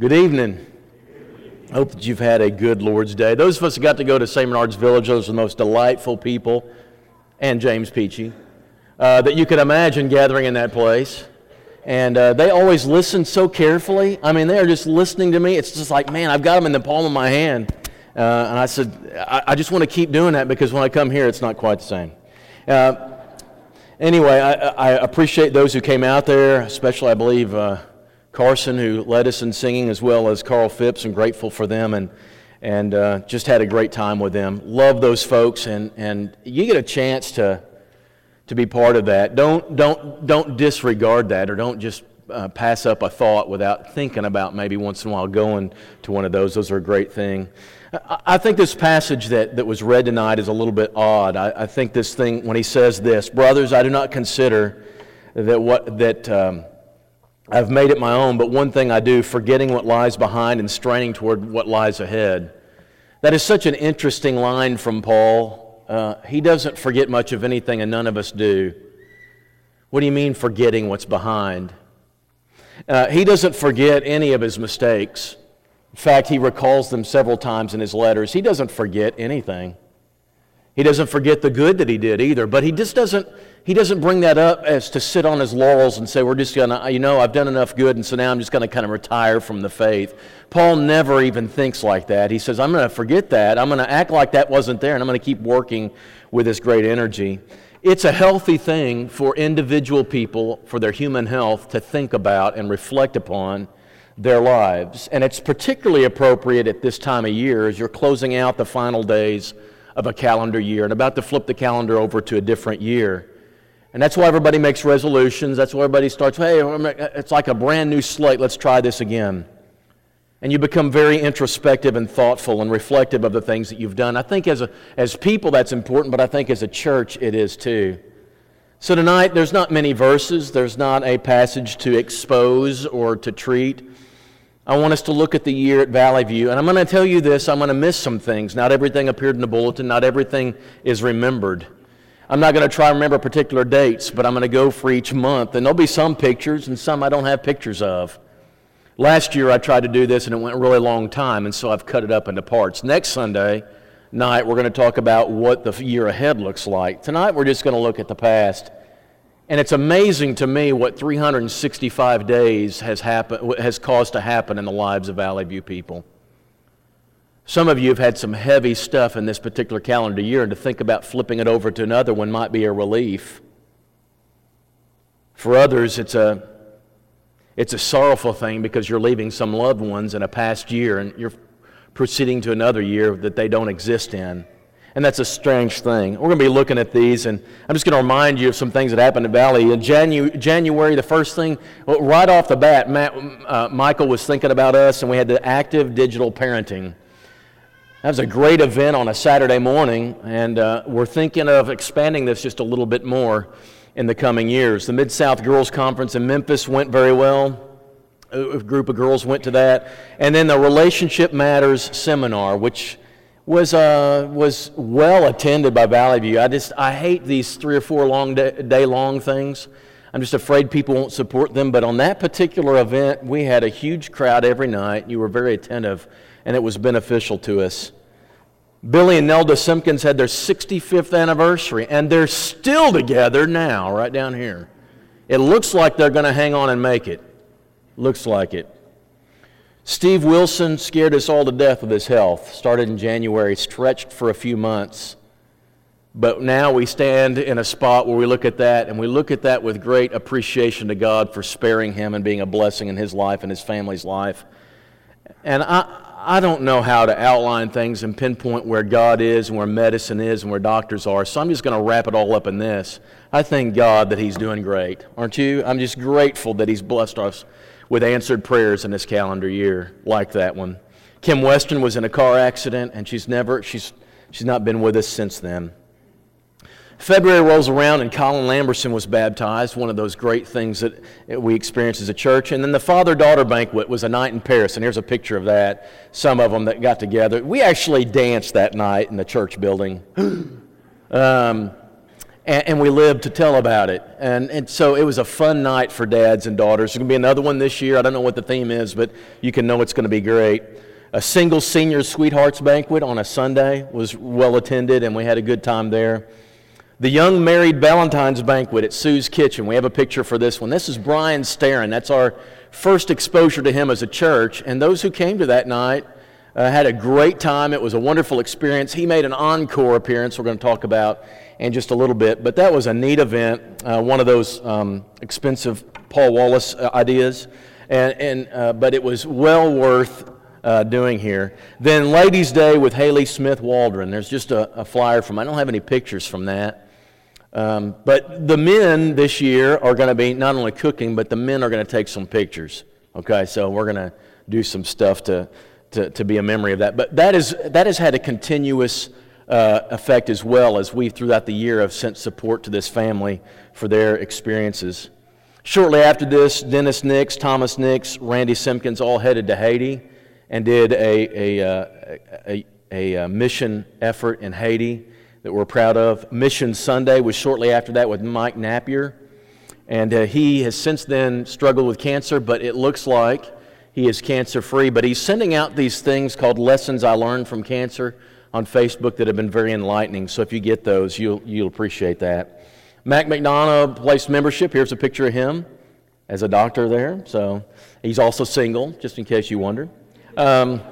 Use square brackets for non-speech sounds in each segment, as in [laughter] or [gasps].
Good evening. I hope that you've had a good Lord's Day. Those of us who got to go to St. Bernard's Village, those are the most delightful people, and James Peachy, uh, that you could imagine gathering in that place. And uh, they always listen so carefully. I mean, they are just listening to me. It's just like, man, I've got them in the palm of my hand. Uh, and I said, I, I just want to keep doing that because when I come here, it's not quite the same. Uh, anyway, I, I, appreciate those who came out there, especially, I believe, uh, Carson, who led us in singing, as well as Carl Phipps. I'm grateful for them and, and uh, just had a great time with them. Love those folks, and, and you get a chance to, to be part of that. Don't, don't, don't disregard that or don't just uh, pass up a thought without thinking about maybe once in a while going to one of those. Those are a great thing. I, think this passage that, that was read tonight is a little bit odd. I, I think this thing, when he says this, Brothers, I do not consider that what that. Um, I've made it my own, but one thing I do, forgetting what lies behind and straining toward what lies ahead. That is such an interesting line from Paul. Uh, he doesn't forget much of anything, and none of us do. What do you mean, forgetting what's behind? Uh, he doesn't forget any of his mistakes. In fact, he recalls them several times in his letters. He doesn't forget anything. He doesn't forget the good that he did either, but he just doesn't he doesn't bring that up as to sit on his laurels and say, We're just going to, you know, I've done enough good, and so now I'm just going to kind of retire from the faith. Paul never even thinks like that. He says, I'm going to forget that. I'm going to act like that wasn't there, and I'm going to keep working with this great energy. It's a healthy thing for individual people, for their human health, to think about and reflect upon their lives. And it's particularly appropriate at this time of year as you're closing out the final days of a calendar year and about to flip the calendar over to a different year. And that's why everybody makes resolutions. That's why everybody starts, hey, it's like a brand new slate. Let's try this again. And you become very introspective and thoughtful and reflective of the things that you've done. I think as, a, as people that's important, but I think as a church it is too. So tonight, there's not many verses, there's not a passage to expose or to treat. I want us to look at the year at Valley View. And I'm going to tell you this I'm going to miss some things. Not everything appeared in the bulletin, not everything is remembered. I'm not going to try to remember particular dates, but I'm going to go for each month. And there'll be some pictures and some I don't have pictures of. Last year I tried to do this and it went a really long time, and so I've cut it up into parts. Next Sunday night we're going to talk about what the year ahead looks like. Tonight we're just going to look at the past. And it's amazing to me what 365 days has, happened, has caused to happen in the lives of Valley View people. Some of you have had some heavy stuff in this particular calendar year, and to think about flipping it over to another one might be a relief. For others, it's a, it's a sorrowful thing because you're leaving some loved ones in a past year and you're proceeding to another year that they don't exist in. And that's a strange thing. We're going to be looking at these, and I'm just going to remind you of some things that happened in Valley. In Janu- January, the first thing, right off the bat, Matt, uh, Michael was thinking about us, and we had the active digital parenting. That was a great event on a Saturday morning, and uh, we're thinking of expanding this just a little bit more in the coming years. The Mid South Girls Conference in Memphis went very well. A group of girls went to that. And then the Relationship Matters seminar, which was, uh, was well attended by Valley View. I just I hate these three or four long day, day long things. I'm just afraid people won't support them. But on that particular event, we had a huge crowd every night. You were very attentive and it was beneficial to us. Billy and Nelda Simpkins had their 65th anniversary, and they're still together now, right down here. It looks like they're going to hang on and make it. Looks like it. Steve Wilson scared us all to death with his health. Started in January, stretched for a few months. But now we stand in a spot where we look at that, and we look at that with great appreciation to God for sparing him and being a blessing in his life and his family's life. And I, I don't know how to outline things and pinpoint where God is and where medicine is and where doctors are, so I'm just going to wrap it all up in this. I thank God that He's doing great. Aren't you? I'm just grateful that He's blessed us with answered prayers in this calendar year like that one. Kim Weston was in a car accident, and she's never, she's, she's not been with us since then. February rolls around and Colin Lamberson was baptized, one of those great things that we experience as a church. And then the father daughter banquet was a night in Paris, and here's a picture of that. Some of them that got together. We actually danced that night in the church building. [gasps] um, and, and, we lived to tell about it. And, and so it was a fun night for dads and daughters. There's going to be another one this year. I don't know what the theme is, but you can know it's going to be great. A single senior sweethearts banquet on a Sunday was well attended, and we had a good time there. The young married Valentine's banquet at Sue's Kitchen. We have a picture for this one. This is Brian Starron. That's our first exposure to him as a church. And those who came to that night uh, had a great time. It was a wonderful experience. He made an encore appearance we're going to talk about in just a little bit. But that was a neat event, uh, one of those um, expensive Paul Wallace uh, ideas. And, and, uh, but it was well worth uh, doing here. Then Ladies' Day with Haley Smith Waldron. There's just a, a flyer from, I don't have any pictures from that. Um, but the men this year are going to be not only cooking, but the men are going to take some pictures. Okay, so we're going to do some stuff to, to, to be a memory of that. But that, is, that has had a continuous uh, effect as well as we, throughout the year, have sent support to this family for their experiences. Shortly after this, Dennis Nix, Thomas Nix, Randy Simpkins all headed to Haiti and did a, a, uh, a, a, a mission effort in Haiti that we're proud of. Mission Sunday was shortly after that with Mike Napier. And uh, he has since then struggled with cancer, but it looks like he is cancer free. But he's sending out these things called Lessons I Learned from Cancer on Facebook that have been very enlightening. So if you get those, you'll, you'll appreciate that. Mac McDonough placed membership. Here's a picture of him as a doctor there. So he's also single, just in case you wonder. Um,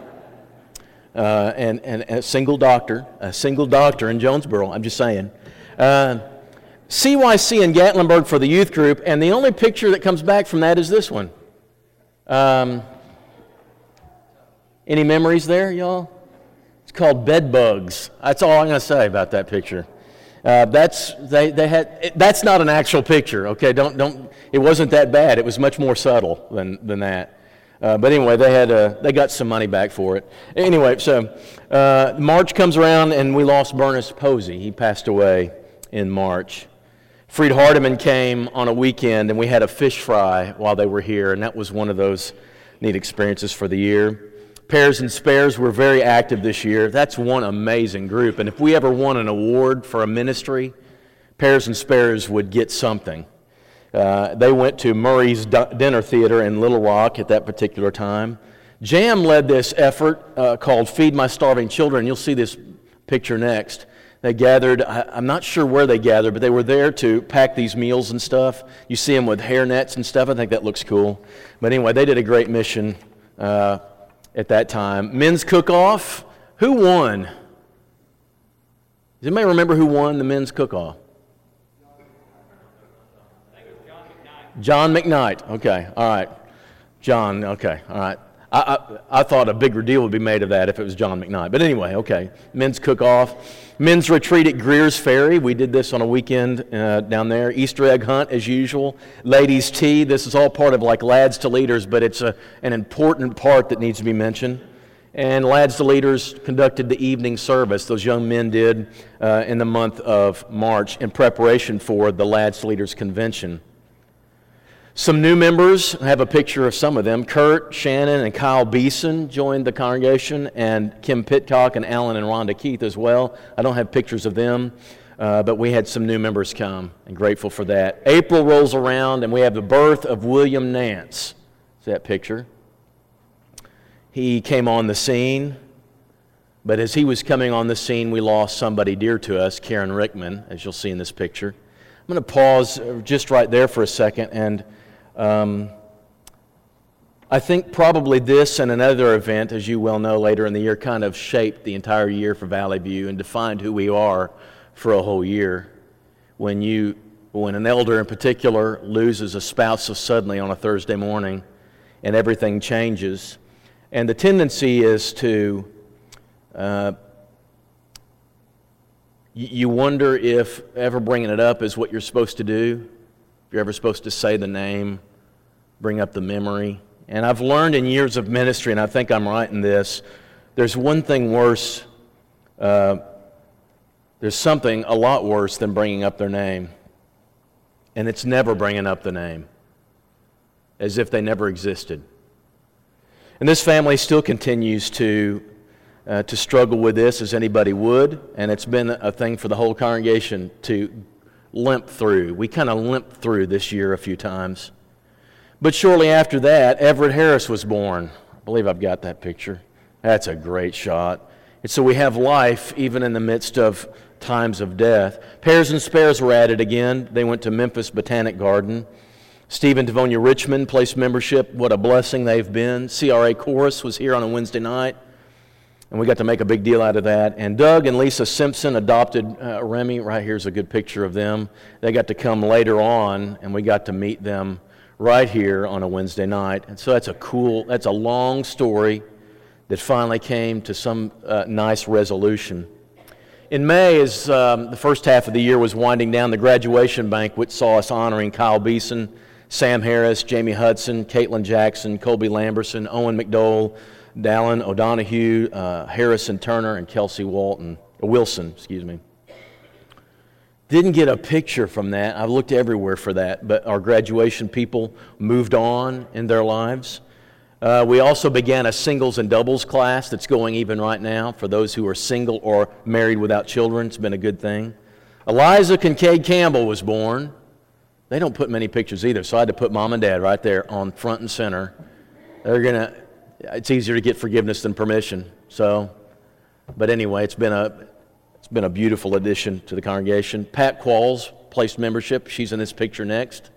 uh, and, and a single doctor, a single doctor in Jonesboro, I'm just saying. Uh, CYC in Gatlinburg for the youth group, and the only picture that comes back from that is this one. Um, any memories there, y'all? It's called bed bugs. That's all I'm going to say about that picture. Uh, that's they, they had it, that's not an actual picture. Okay, don't don't. It wasn't that bad. It was much more subtle than than that. Uh, but anyway, they had uh, they got some money back for it. Anyway, so uh, March comes around and we lost Bernice Posey. He passed away in March. Freed Hardeman came on a weekend and we had a fish fry while they were here, and that was one of those neat experiences for the year. Pairs and Spares were very active this year. That's one amazing group. And if we ever won an award for a ministry, Pairs and Spares would get something. Uh, they went to Murray's Dinner Theater in Little Rock at that particular time. JAM led this effort uh, called Feed My Starving Children. You'll see this picture next. They gathered, I, am not sure where they gathered, but they were there to pack these meals and stuff. You see them with hair nets and stuff. I think that looks cool. But anyway, they did a great mission. Uh, at that time. Men's cook off. Who won? Does anybody remember who won the men's cook off? John McKnight. Okay, all right. John, okay, all right. I, I, I, thought a bigger deal would be made of that if it was John McKnight. But anyway, okay. Men's cook off. Men's retreat at Greer's Ferry. We did this on a weekend uh, down there. Easter egg hunt, as usual. Ladies' tea. This is all part of like Lads to Leaders, but it's a, an important part that needs to be mentioned. And Lads to Leaders conducted the evening service, those young men did uh, in the month of March in preparation for the Lads to Leaders convention. Some new members, I have a picture of some of them. Kurt, Shannon, and Kyle Beeson joined the congregation, and Kim Pitcock and Alan and Rhonda Keith as well. I don't have pictures of them, uh, but we had some new members come, and grateful for that. April rolls around, and we have the birth of William Nance. See that picture? He came on the scene, but as he was coming on the scene, we lost somebody dear to us, Karen Rickman, as you'll see in this picture. I'm going to pause just right there for a second and um, I think probably this and another event, as you well know later in the year, kind of shaped the entire year for Valley View and defined who we are for a whole year. When, you, when an elder in particular loses a spouse so suddenly on a Thursday morning and everything changes, and the tendency is to, uh, you wonder if ever bringing it up is what you're supposed to do if you're ever supposed to say the name, bring up the memory. And I've learned in years of ministry, and I think I'm right in this, there's one thing worse. Uh, there's something a lot worse than bringing up their name. And it's never bringing up the name, as if they never existed. And this family still continues to, uh, to struggle with this as anybody would, and it's been a thing for the whole congregation to limp through. We kind of limped through this year a few times. But shortly after that, Everett Harris was born. I believe I've got that picture. That's a great shot. And so we have life even in the midst of times of death. Pairs and Spares were added again. They went to Memphis Botanic Garden. Stephen Devonia Richmond placed membership. What a blessing they've been. CRA Chorus was here on a Wednesday night, and we got to make a big deal out of that. And Doug and Lisa Simpson adopted uh, Remy. Right here's a good picture of them. They got to come later on, and we got to meet them right here on a Wednesday night. And so that's a cool, that's a long story that finally came to some uh, nice resolution. In May, as um, the first half of the year was winding down, the graduation banquet saw us honoring Kyle Beeson Sam Harris, Jamie Hudson, Caitlin Jackson, Colby Lamberson, Owen McDowell, Dallin O'Donohue, uh, Harrison Turner, and Kelsey Walton, uh, Wilson, excuse me. Didn't get a picture from that. I've looked everywhere for that, but our graduation people moved on in their lives. Uh, we also began a singles and doubles class that's going even right now for those who are single or married without children. It's been a good thing. Eliza Kincaid Campbell was born. They don't put many pictures either, so I had to put mom and dad right there on front and center. They're going to, it's easier to get forgiveness than permission. So, but anyway, it's been a, it's been a beautiful addition to the congregation. Pat Qualls placed membership. She's in this picture next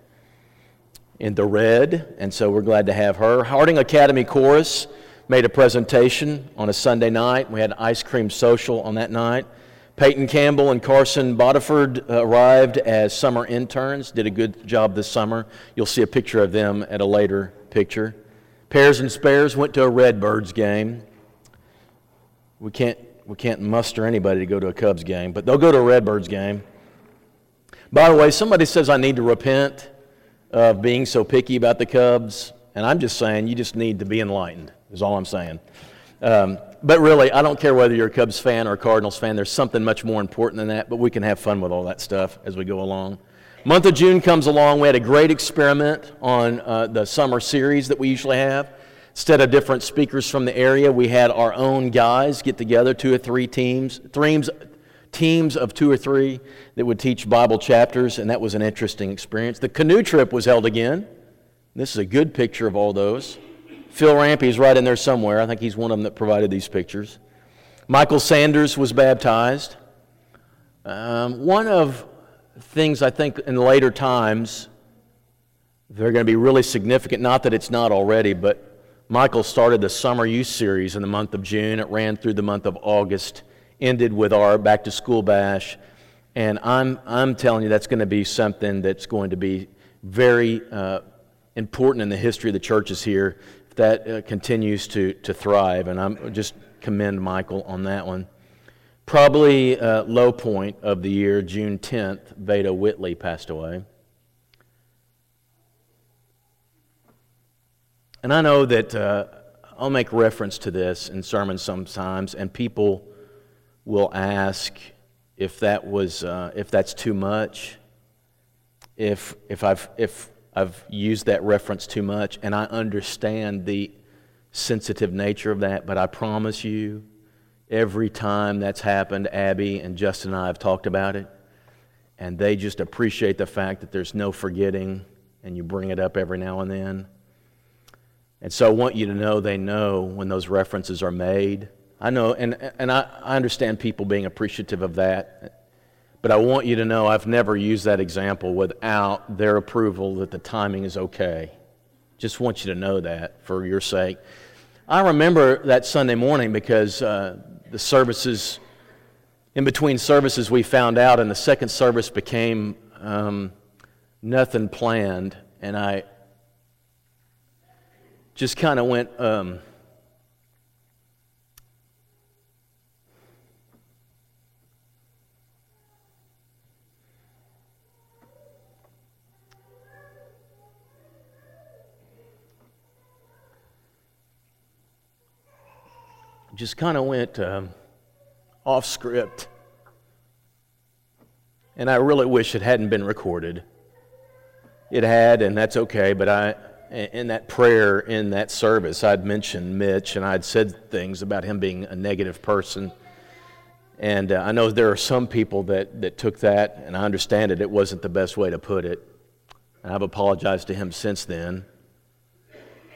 in the red, and so we're glad to have her. Harding Academy Chorus made a presentation on a Sunday night. We had ice cream social on that night. Peyton Campbell and Carson Bodiford arrived as summer interns, did a good job this summer. You'll see a picture of them at a later picture. Pairs and Spares went to a Redbirds game. We can't, we can't muster anybody to go to a Cubs game, but they'll go to a Redbirds game. By the way, somebody says I need to repent of being so picky about the Cubs, and I'm just saying you just need to be enlightened, is all I'm saying. Um, but really, I don't care whether you're a Cubs fan or a Cardinals fan. There's something much more important than that, but we can have fun with all that stuff as we go along. Month of June comes along. We had a great experiment on uh, the summer series that we usually have. Instead of different speakers from the area, we had our own guys get together, two or three teams, teams, teams of two or three that would teach Bible chapters, and that was an interesting experience. The canoe trip was held again. This is a good picture of all those. Phil Rampy's right in there somewhere. I think he's one of them that provided these pictures. Michael Sanders was baptized. Um, one of things I think in later times they're going to be really significant. Not that it's not already, but Michael started the summer youth series in the month of June. It ran through the month of August, ended with our back to school bash. And I'm, I'm telling you, that's going to be something that's going to be very uh, important in the history of the churches here if that uh, continues to, to thrive. And I'm just commend Michael on that one. Probably uh, low point of the year, June 10th, Veda Whitley passed away. And I know that uh, I'll make reference to this in sermons sometimes, and people will ask if that was uh, if that's too much, if if I've if I've used that reference too much, and I understand the sensitive nature of that, but I promise you, every time that's happened, Abby and Justin and I have talked about it, and they just appreciate the fact that there's no forgetting, and you bring it up every now and then. And so I want you to know they know when those references are made. I know, and, and I, I understand people being appreciative of that. But I want you to know I've never used that example without their approval that the timing is okay. Just want you to know that for your sake. I remember that Sunday morning because uh, the services, in between services, we found out, and the second service became um, nothing planned. And I just kind of went, um, just kind of went um, off script. And I really wish it hadn't been recorded. It had, and that's okay, but I, in that prayer, in that service, I'd mentioned Mitch and I'd said things about him being a negative person. And uh, I know there are some people that, that took that, and I understand it, it wasn't the best way to put it. And I've apologized to him since then.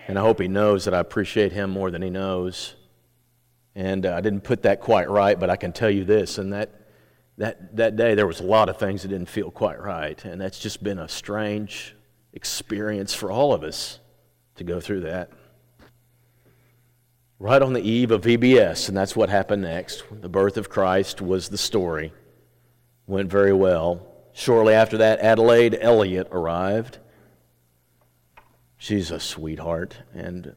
And I hope he knows that I appreciate him more than he knows. And uh, I didn't put that quite right, but I can tell you this. And that, that, that day, there was a lot of things that didn't feel quite right. And that's just been a strange experience for all of us to go through that. Right on the eve of VBS, and that's what happened next. The birth of Christ was the story. Went very well. Shortly after that, Adelaide Elliott arrived. She's a sweetheart. And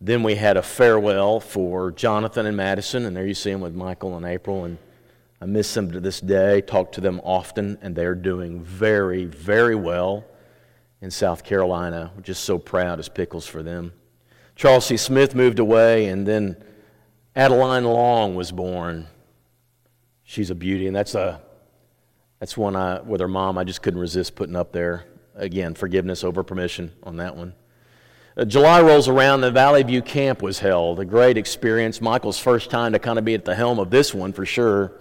then we had a farewell for Jonathan and Madison, and there you see them with Michael and April. And I miss them to this day, talk to them often, and they're doing very, very well in South Carolina. We're just so proud as pickles for them. Charles C. Smith moved away, and then Adeline Long was born. She's a beauty, and that's a that's one I, with her mom, I just couldn't resist putting up there. Again, forgiveness over permission on that one. Uh, July rolls around, the Valley View camp was held. A great experience. Michael's first time to kind of be at the helm of this one for sure,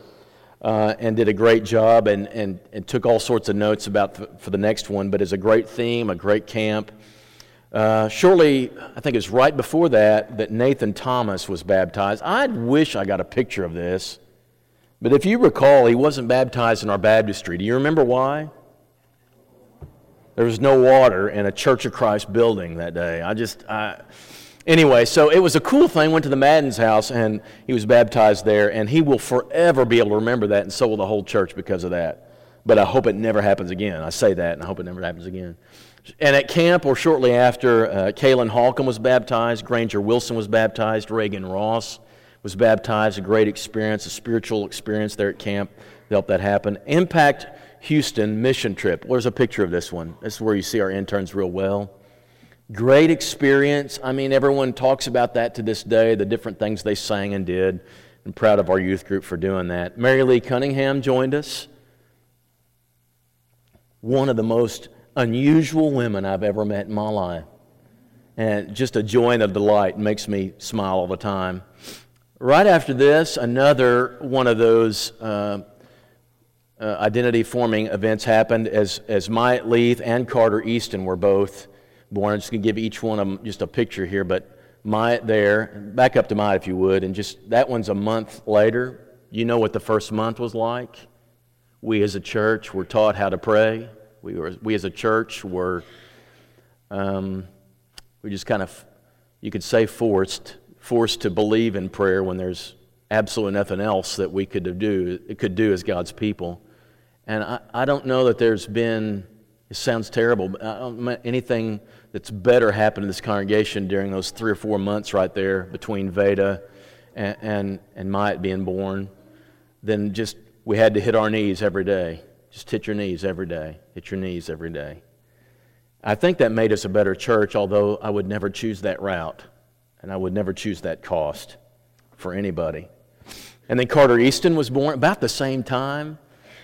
uh, and did a great job and, and, and took all sorts of notes about th- for the next one. But it's a great theme, a great camp. Uh, shortly, I think it was right before that, that Nathan Thomas was baptized. I wish I got a picture of this. But if you recall, he wasn't baptized in our baptistry. Do you remember why? There was no water in a Church of Christ building that day. I just, I, anyway, so it was a cool thing. Went to the Madden's house and he was baptized there, and he will forever be able to remember that, and so will the whole church because of that. But I hope it never happens again. I say that, and I hope it never happens again. And at camp, or shortly after, uh, Kaylin Holcomb was baptized, Granger Wilson was baptized, Reagan Ross was baptized, a great experience, a spiritual experience there at camp to help that happen. Impact Houston mission trip. There's a picture of this one. This is where you see our interns real well. Great experience. I mean, everyone talks about that to this day, the different things they sang and did. I'm proud of our youth group for doing that. Mary Lee Cunningham joined us. One of the most unusual women I've ever met in my life. And just a joy and a delight makes me smile all the time. Right after this, another one of those uh, uh, identity forming events happened as, as Myatt Leith and Carter Easton were both born. I'm just going to give each one of them just a picture here, but Myatt there, back up to Myatt if you would, and just that one's a month later. You know what the first month was like? We as a church were taught how to pray. We, were, we as a church were, um, we just kind of, you could say forced forced to believe in prayer when there's absolutely nothing else that we could do, could do as God's people. And I, I don't know that there's been, it sounds terrible, but anything that's better happened in this congregation during those three or four months right there between Veda and, and, and Myatt being born than just we had to hit our knees every day. Just hit your knees every day. Hit your knees every day. I think that made us a better church, although I would never choose that route. And I would never choose that cost for anybody. And then Carter Easton was born about the same time,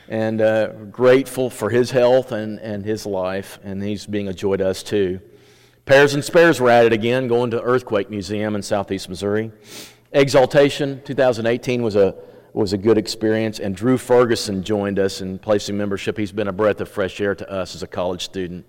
and uh, grateful for his health and, and his life, and he's being a joy to us too. Pairs and Spares were at it again, going to Earthquake Museum in southeast Missouri. Exaltation 2018 was a, was a good experience, and Drew Ferguson joined us in placing membership. He's been a breath of fresh air to us as a college student.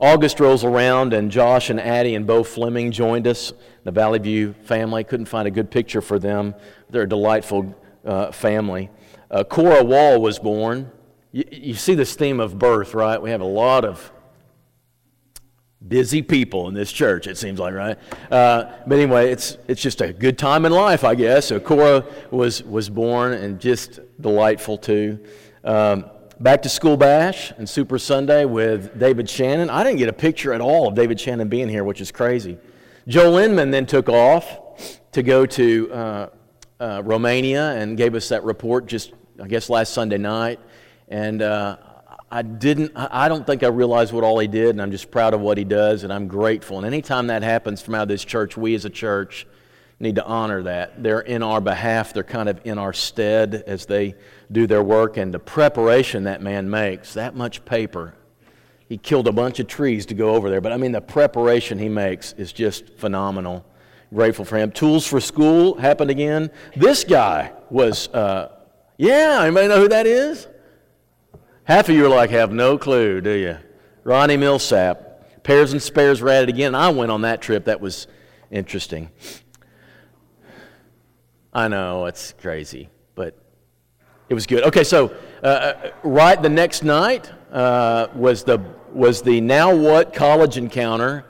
August rolls around, and Josh and Addie and Bo Fleming joined us, the Valley View family. Couldn't find a good picture for them. They're a delightful uh, family. Uh, Cora Wall was born. You, you see this theme of birth, right? We have a lot of busy people in this church, it seems like, right? Uh, but anyway, it's, it's just a good time in life, I guess. So Cora was, was born and just delightful too. Um, back to school bash and Super Sunday with David Shannon. I didn't get a picture at all of David Shannon being here, which is crazy. Joe Inman then took off to go to uh, uh, Romania and gave us that report just, I guess, last Sunday night. And uh, I didn't, I don't think I realized what all he did, and I'm just proud of what he does, and I'm grateful. And anytime that happens from out of this church, we as a church need to honor that. They're in our behalf, they're kind of in our stead as they do their work, and the preparation that man makes, that much paper. He killed a bunch of trees to go over there, but I mean, the preparation he makes is just phenomenal. Grateful for him. Tools for School happened again. This guy was uh, Yeah, anybody know who that is? Half of you are like, have no clue, do you? Ronnie Milsap. Pairs and Spares were it again. I went on that trip. That was interesting. I know, it's crazy, but it was good. Okay, so uh, uh, right the next night uh, was, the, was the Now What College Encounter.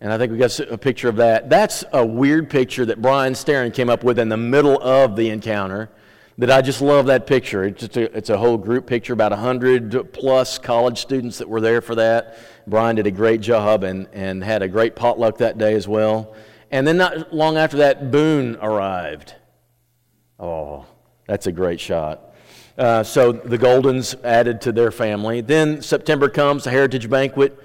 And I think we got a picture of that. That's a weird picture that Brian Starron came up with in the middle of the encounter that I just love that picture. It's, just a, it's a whole group picture, about 100 plus college students that were there for that. Brian did a great job and, and had a great potluck that day as well. And then not long after that, Boone arrived. Oh, that's a great shot. Uh, so the Goldens added to their family. Then September comes, the Heritage Banquet,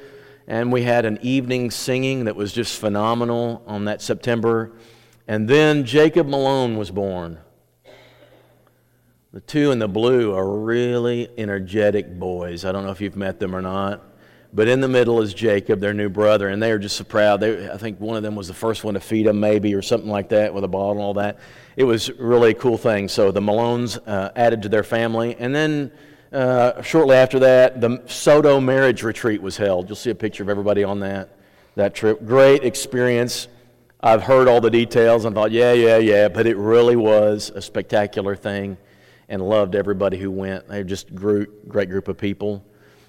and we had an evening singing that was just phenomenal on that September. And then Jacob Malone was born. The two in the blue are really energetic boys. I don't know if you've met them or not. But in the middle is Jacob, their new brother, and they are just so proud. They, I think one of them was the first one to feed them, maybe, or something like that, with a bottle and all that. It was really a cool thing. So the Malones uh, added to their family. And then uh, shortly after that, the Soto marriage retreat was held. You'll see a picture of everybody on that, that trip. Great experience. I've heard all the details and thought, yeah, yeah, yeah, but it really was a spectacular thing and loved everybody who went. They were just a great group of people.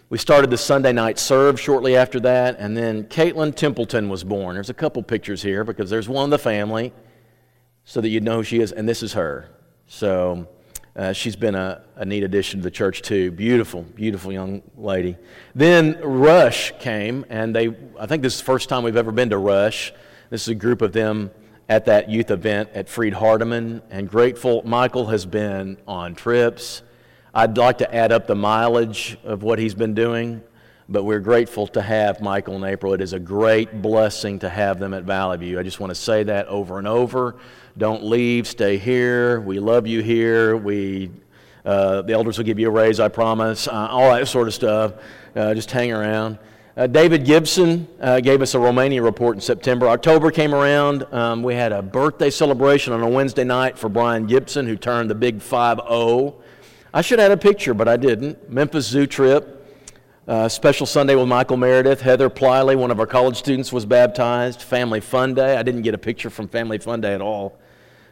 We started the Sunday night serve shortly after that, and then Caitlin Templeton was born. There's a couple pictures here because there's one of the family so that you'd know who she is, and this is her. So uh, she's been a, a neat addition to the church, too. Beautiful, beautiful young lady. Then Rush came, and they, I think this is the first time we've ever been to Rush. This is a group of them at that youth event at Freed Hardeman and grateful. Michael has been on trips. I'd like to add up the mileage of what he's been doing, but we're grateful to have Michael and April. It is a great blessing to have them at Valley View. I just want to say that over and over. Don't leave, stay here. We love you here. We, uh, the elders will give you a raise, I promise. Uh, all that sort of stuff. Uh, just hang around. Uh, David Gibson uh, gave us a Romania report in September. October came around. Um, we had a birthday celebration on a Wednesday night for Brian Gibson, who turned the big 5 0. I should have had a picture, but I didn't. Memphis Zoo trip. Uh, special Sunday with Michael Meredith. Heather Pliley, one of our college students, was baptized. Family Fun Day. I didn't get a picture from Family Fun Day at all.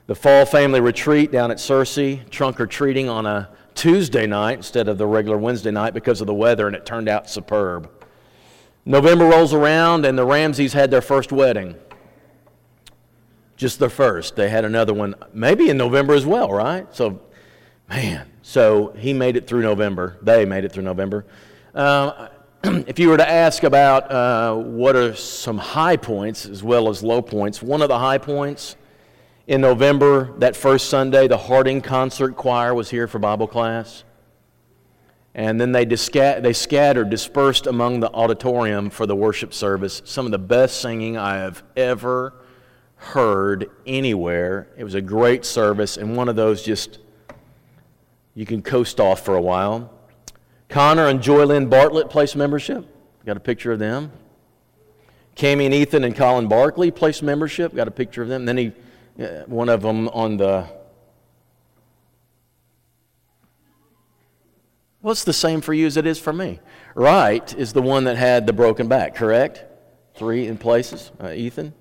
The Fall Family Retreat down at Searcy. Trunk or treating on a Tuesday night instead of the regular Wednesday night because of the weather, and it turned out superb. November rolls around, and the Ramseys had their first wedding. Just their first. They had another one, maybe in November as well, right? So, man, so he made it through November. They made it through November. Uh, [clears throat] if you were to ask about uh, what are some high points as well as low points, one of the high points in November, that first Sunday, the Harding Concert Choir was here for Bible class. And then they, disca- they scattered, dispersed among the auditorium for the worship service. Some of the best singing I have ever heard anywhere. It was a great service, and one of those just you can coast off for a while. Connor and Joylyn Bartlett placed membership. Got a picture of them. Cami and Ethan and Colin Barkley placed membership. Got a picture of them. then he, one of them on the Well, it's the same for you as it is for me. Right is the one that had the broken back, correct? Three in places, uh, Ethan.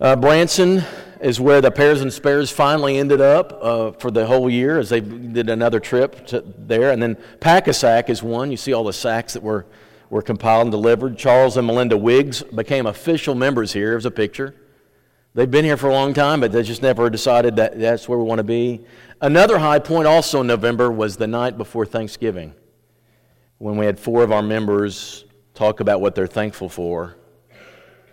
Uh, Branson is where the pairs and spares finally ended up uh, for the whole year as they did another trip to there. And then Packasack is one. You see all the sacks that were, were compiled and delivered. Charles and Melinda Wiggs became official members here. There's a picture. They've been here for a long time, but they just never decided that that's where we want to be. Another high point also in November was the night before Thanksgiving when we had four of our members talk about what they're thankful for.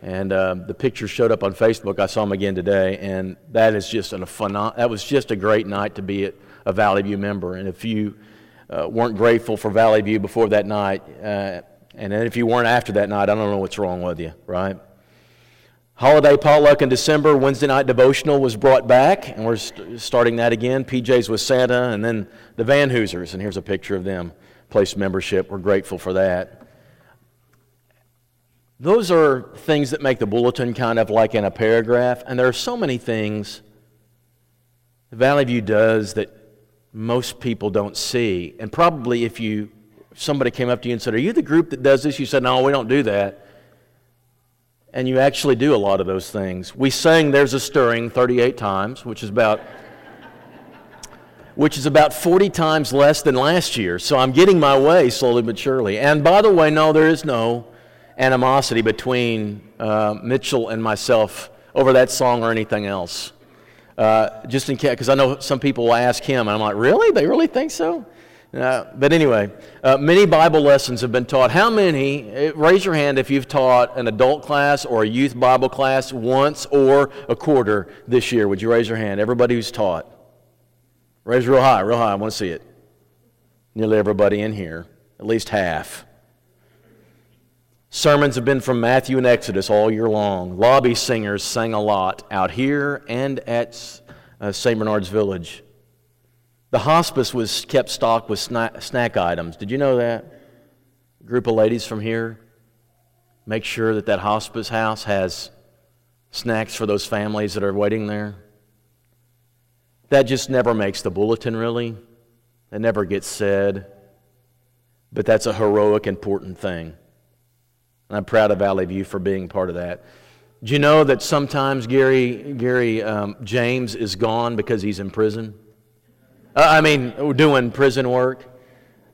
And uh, the picture showed up on Facebook. I saw them again today, and that is just a phenom- that was just a great night to be a Valley View member. And if you uh, weren't grateful for Valley View before that night, uh, and then if you weren't after that night, I don't know what's wrong with you, right? Holiday potluck in December, Wednesday night devotional was brought back, and we're st- starting that again. PJ's with Santa, and then the Van Hoosers, and here's a picture of them. Place membership, we're grateful for that. Those are things that make the bulletin kind of like in a paragraph, and there are so many things the Valley View does that most people don't see. And probably if you if somebody came up to you and said, Are you the group that does this? You said, No, we don't do that. And you actually do a lot of those things. We sang There's a Stirring 38 times, which is about which is about 40 times less than last year. So I'm getting my way slowly but surely. And by the way, no, there is no animosity between uh, Mitchell and myself over that song or anything else. Uh, just in case, because I know some people will ask him, and I'm like, really? They really think so? Uh, but anyway, uh, many Bible lessons have been taught. How many, eh, raise your hand if you've taught an adult class or a youth Bible class once or a quarter this year. Would you raise your hand? Everybody who's taught. Raise real high, real high. I want to see it. Nearly everybody in here, at least half. Sermons have been from Matthew and Exodus all year long. Lobby singers sang a lot out here and at uh, St. Bernard's Village. The hospice was kept stocked with snack, snack items. Did you know that? A group of ladies from here make sure that that hospice house has snacks for those families that are waiting there. That just never makes the bulletin, really. It never gets said. But that's a heroic, important thing. And I'm proud of Valley View for being part of that. Do you know that sometimes Gary, Gary um, James is gone because he's in prison? Uh, I mean, doing prison work.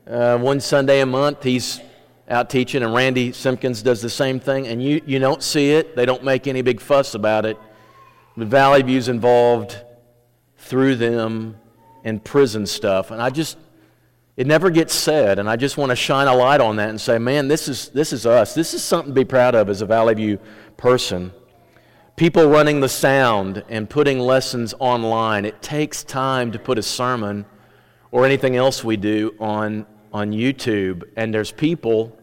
Uh, one Sunday a month, he's out teaching, and Randy Simpkins does the same thing, and you, you don't see it. They don't make any big fuss about it. But Valley View's involved through them in prison stuff. And I just, it never gets said, and I just want to shine a light on that and say, man, this is, this is us. This is something to be proud of as a Valley View person. People running the sound and putting lessons online. It takes time to put a sermon or anything else we do on, on YouTube, and there's people.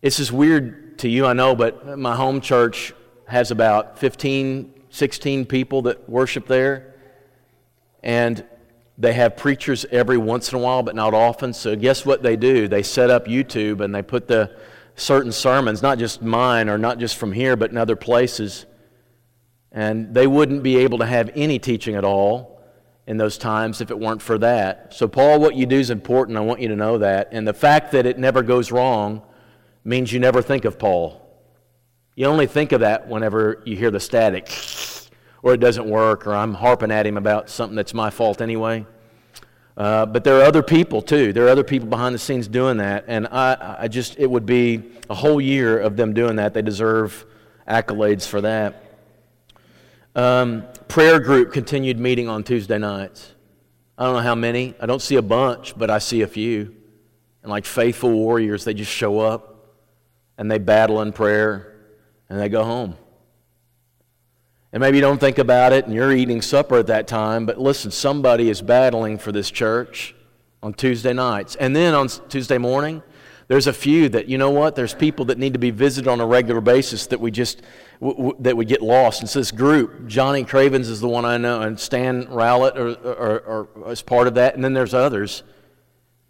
This is weird to you, I know, but my home church has about 15, 16 people that worship there. And they have preachers every once in a while, but not often. So, guess what they do? They set up YouTube and they put the certain sermons, not just mine or not just from here, but in other places. And they wouldn't be able to have any teaching at all in those times if it weren't for that. So, Paul, what you do is important. I want you to know that. And the fact that it never goes wrong means you never think of Paul. You only think of that whenever you hear the static or it doesn't work, or I'm harping at him about something that's my fault anyway. Uh, but there are other people too. There are other people behind the scenes doing that, and I, I just it would be a whole year of them doing that. They deserve accolades for that. Um, prayer group continued meeting on Tuesday nights. I don't know how many. I don't see a bunch, but I see a few. And like faithful warriors, they just show up and they battle in prayer and they go home. And maybe you don't think about it and you're eating supper at that time, but listen, somebody is battling for this church on Tuesday nights. And then on Tuesday morning, there's a few that, you know what, there's people that need to be visited on a regular basis that we just, w- w- that we get lost. And so this group, Johnny Cravens is the one I know, and Stan Rowlett is part of that. And then there's others.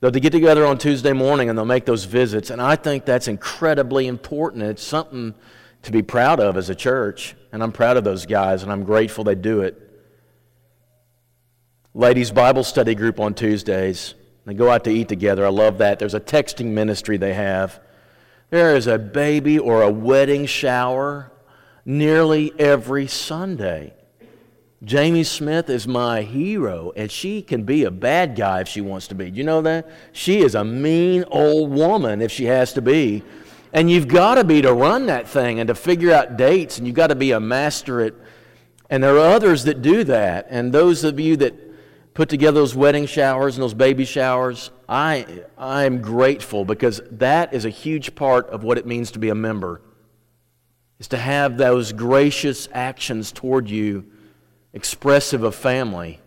They'll get together on Tuesday morning and they'll make those visits. And I think that's incredibly important. It's something to be proud of as a church. And I'm proud of those guys, and I'm grateful they do it. Ladies' Bible study group on Tuesdays. They go out to eat together. I love that. There's a texting ministry they have. There is a baby or a wedding shower nearly every Sunday. Jamie Smith is my hero, and she can be a bad guy if she wants to be. Do you know that? She is a mean old woman if she has to be. And you've got to be to run that thing and to figure out dates, and you've got to be a master at. And there are others that do that. And those of you that put together those wedding showers and those baby showers, I, I'm grateful because that is a huge part of what it means to be a member, is to have those gracious actions toward you expressive of family.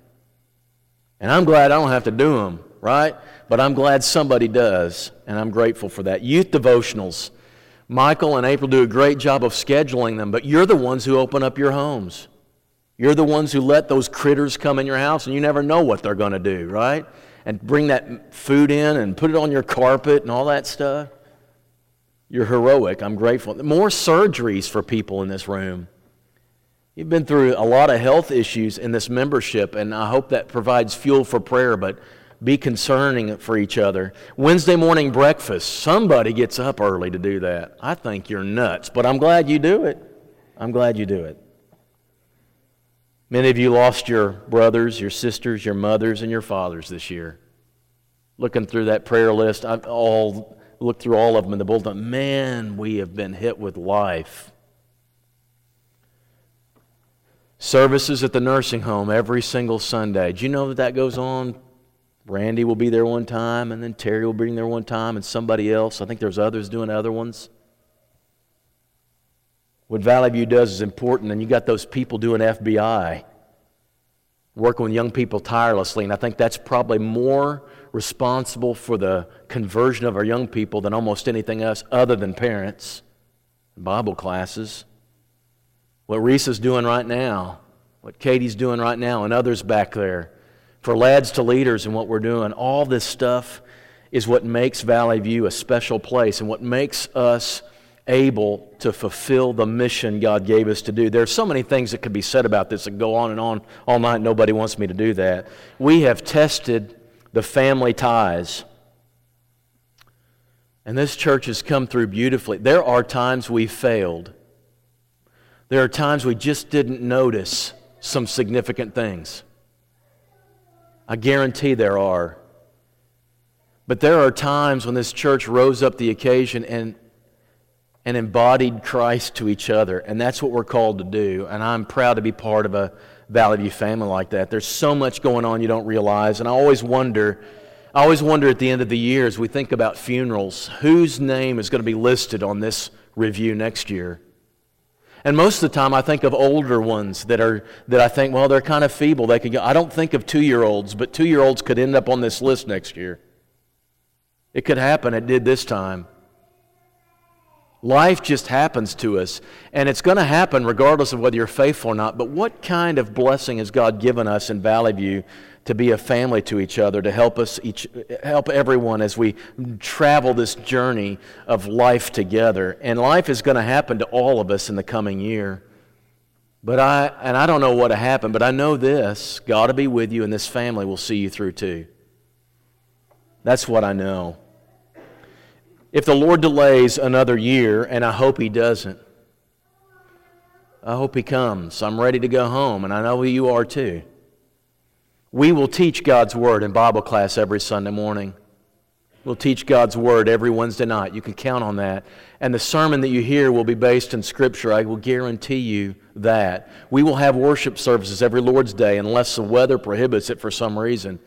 And I'm glad I don't have to do them, right? But I'm glad somebody does, and I'm grateful for that. Youth devotionals. Michael and April do a great job of scheduling them, but you're the ones who open up your homes. You're the ones who let those critters come in your house, and you never know what they're going to do, right? And bring that food in and put it on your carpet and all that stuff. You're heroic. I'm grateful. More surgeries for people in this room. You've been through a lot of health issues in this membership, and I hope that provides fuel for prayer, but be concerning for each other. Wednesday morning breakfast, somebody gets up early to do that. I think you're nuts, but I'm glad you do it. I'm glad you do it. Many of you lost your brothers, your sisters, your mothers, and your fathers this year. Looking through that prayer list, I've all looked through all of them in the bulletin. Man, we have been hit with life. Services at the nursing home every single Sunday. Do you know that that goes on? Randy will be there one time, and then Terry will be there one time, and somebody else. I think there's others doing other ones. What Valley View does is important, and you got those people doing FBI, working with young people tirelessly, and I think that's probably more responsible for the conversion of our young people than almost anything else other than parents, Bible classes what Reese's doing right now, what Katie's doing right now, and others back there, for lads to leaders and what we're doing. All this stuff is what makes Valley View a special place and what makes us able to fulfill the mission God gave us to do. There are so many things that could be said about this that go on and on all night. Nobody wants me to do that. We have tested the family ties. And this church has come through beautifully. There are times we failed. There are times we just didn't notice some significant things. I guarantee there are. But there are times when this church rose up the occasion and, and embodied Christ to each other. And that's what we're called to do. And I'm proud to be part of a Valley View family like that. There's so much going on you don't realize. And I always wonder, I always wonder at the end of the year as we think about funerals, whose name is going to be listed on this review next year? And most of the time, I think of older ones that are that I think, well, they're kind of feeble. They could go. I don't think of two-year-olds, but two-year-olds could end up on this list next year. It could happen. It did this time. Life just happens to us, and it's going to happen regardless of whether you're faithful or not. But what kind of blessing has God given us in Valley View to be a family to each other, to help us each, help everyone as we travel this journey of life together. And life is going to happen to all of us in the coming year. But I, and I don't know what will happen, but I know this God will be with you, and this family will see you through too. That's what I know. If the Lord delays another year, and I hope He doesn't, I hope He comes. I'm ready to go home, and I know you are too. We will teach God's Word in Bible class every Sunday morning. We'll teach God's Word every Wednesday night. You can count on that. And the sermon that you hear will be based in Scripture. I will guarantee you that. We will have worship services every Lord's Day unless the weather prohibits it for some reason.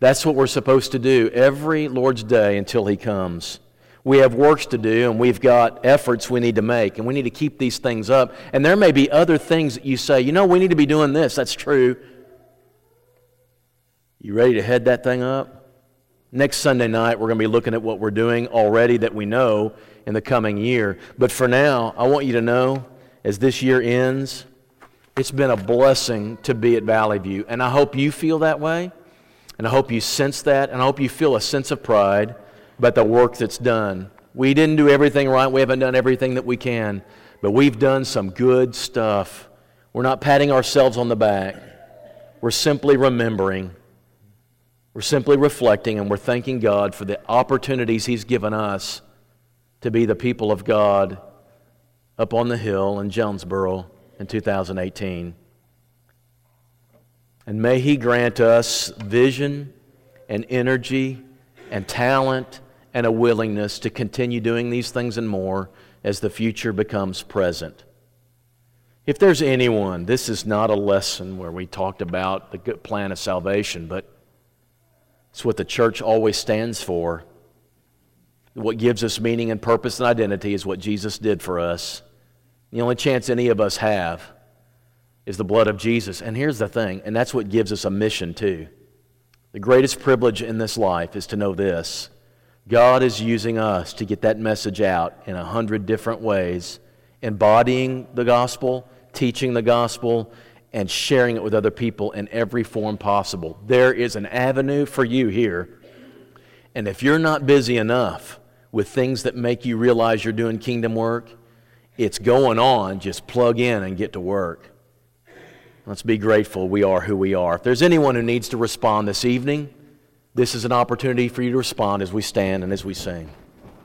That's what we're supposed to do every Lord's Day until He comes. We have works to do and we've got efforts we need to make, and we need to keep these things up. And there may be other things that you say, you know, we need to be doing this. That's true. You ready to head that thing up? Next Sunday night, we're going to be looking at what we're doing already that we know in the coming year. But for now, I want you to know as this year ends, it's been a blessing to be at Valley View. And I hope you feel that way. And I hope you sense that. And I hope you feel a sense of pride about the work that's done. We didn't do everything right. We haven't done everything that we can. But we've done some good stuff. We're not patting ourselves on the back, we're simply remembering we're simply reflecting and we're thanking God for the opportunities He's given us to be the people of God up on the hill in Jonesboro in 2018. And may He grant us vision and energy and talent and a willingness to continue doing these things and more as the future becomes present. If there's anyone, this is not a lesson where we talked about the good plan of salvation, but it's what the church always stands for. What gives us meaning and purpose and identity is what Jesus did for us. The only chance any of us have is the blood of Jesus. And here's the thing, and that's what gives us a mission too. The greatest privilege in this life is to know this God is using us to get that message out in a hundred different ways, embodying the gospel, teaching the gospel, and sharing it with other people in every form possible. There is an avenue for you here. And if you're not busy enough with things that make you realize you're doing kingdom work, it's going on. Just plug in and get to work. Let's be grateful we are who we are. If there's anyone who needs to respond this evening, this is an opportunity for you to respond as we stand and as we sing.